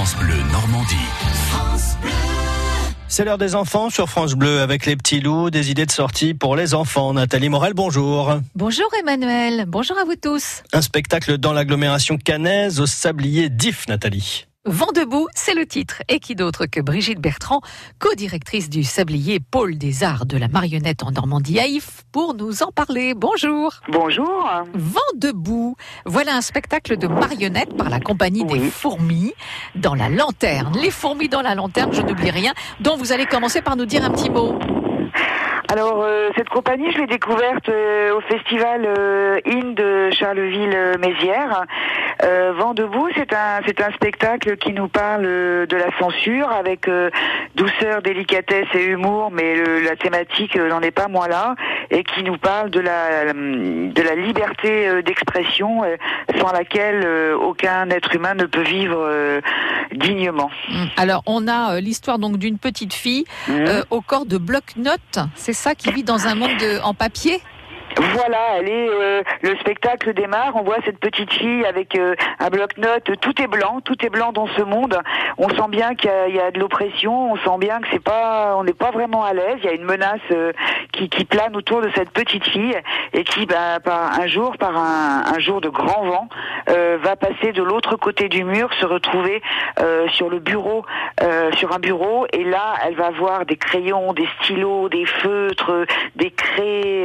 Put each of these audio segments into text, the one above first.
France Bleu Normandie. C'est l'heure des enfants sur France Bleu avec les petits loups, des idées de sortie pour les enfants. Nathalie Morel, bonjour. Bonjour Emmanuel, bonjour à vous tous. Un spectacle dans l'agglomération cannaise au sablier d'If, Nathalie. Vent debout, c'est le titre. Et qui d'autre que Brigitte Bertrand, co-directrice du Sablier Pôle des Arts de la Marionnette en Normandie à If, pour nous en parler. Bonjour. Bonjour. Vent debout. Voilà un spectacle de marionnettes par la compagnie des fourmis dans la lanterne. Les fourmis dans la lanterne, je n'oublie rien, dont vous allez commencer par nous dire un petit mot. Alors euh, cette compagnie, je l'ai découverte euh, au festival euh, IN de Charleville-Mézières. Euh, Vent debout, c'est un c'est un spectacle qui nous parle de la censure avec douceur, délicatesse et humour, mais la thématique n'en est pas moins là et qui nous parle de la de la liberté d'expression sans laquelle aucun être humain ne peut vivre dignement. Mmh. Alors on a l'histoire donc d'une petite fille mmh. au corps de bloc-notes, c'est ça qui vit dans un monde de, en papier? Voilà, est. Euh, le spectacle démarre. On voit cette petite fille avec euh, un bloc-notes. Tout est blanc, tout est blanc dans ce monde. On sent bien qu'il y, a de l'oppression. On sent bien que c'est pas, on n'est pas vraiment à l'aise. Il y a une menace euh, qui, plane autour de cette petite fille et qui, bah, par un jour, par un, jour de grand vent, va passer de l'autre côté du mur, se retrouver sur le bureau, sur un bureau, et là, elle va voir des crayons, des stylos, des feutres, des craies,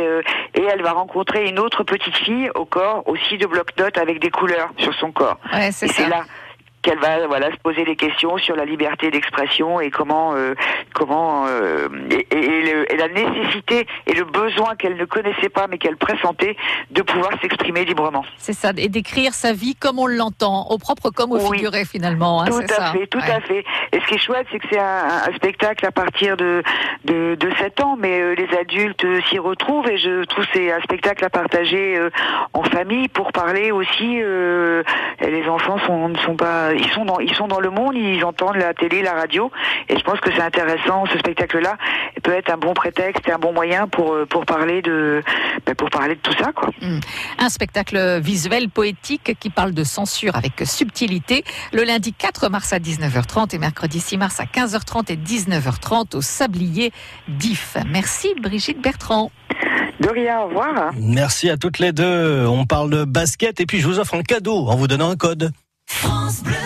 elle va rencontrer une autre petite fille au corps aussi de bloc-notes avec des couleurs sur son corps. Ouais, c'est ça. là qu'elle va voilà se poser des questions sur la liberté d'expression et comment euh, comment euh, et, et, la nécessité et le besoin qu'elle ne connaissait pas mais qu'elle pressentait de pouvoir s'exprimer librement. C'est ça et d'écrire sa vie comme on l'entend, au propre comme au figuré finalement. Hein, tout à fait, tout à fait. Et ce qui est chouette, c'est que c'est un, un, spectacle à partir de de, de 7 ans, mais euh, les adultes s'y retrouvent et je trouve c'est un spectacle à partager en famille pour parler aussi. les enfants sont ne sont pas ils sont dans ils sont dans le monde, ils entendent la télé, la radio, et je pense que c'est intéressant. Ce spectacle-là peut être un bon prétexte et un bon moyen pour euh, pour parler de ben, pour parler de tout ça, quoi. Hmm. Un spectacle visuel poétique qui parle de censure avec subtilité. Le lundi 4 mars à 19h30 et mercredi 6 mars à 15h30 et 19h30 au Sablier d'If. Merci Brigitte Bertrand. De rien, au revoir. Merci à toutes les deux. On parle de basket et puis je vous offre un cadeau en vous donnant un code. France Bleu.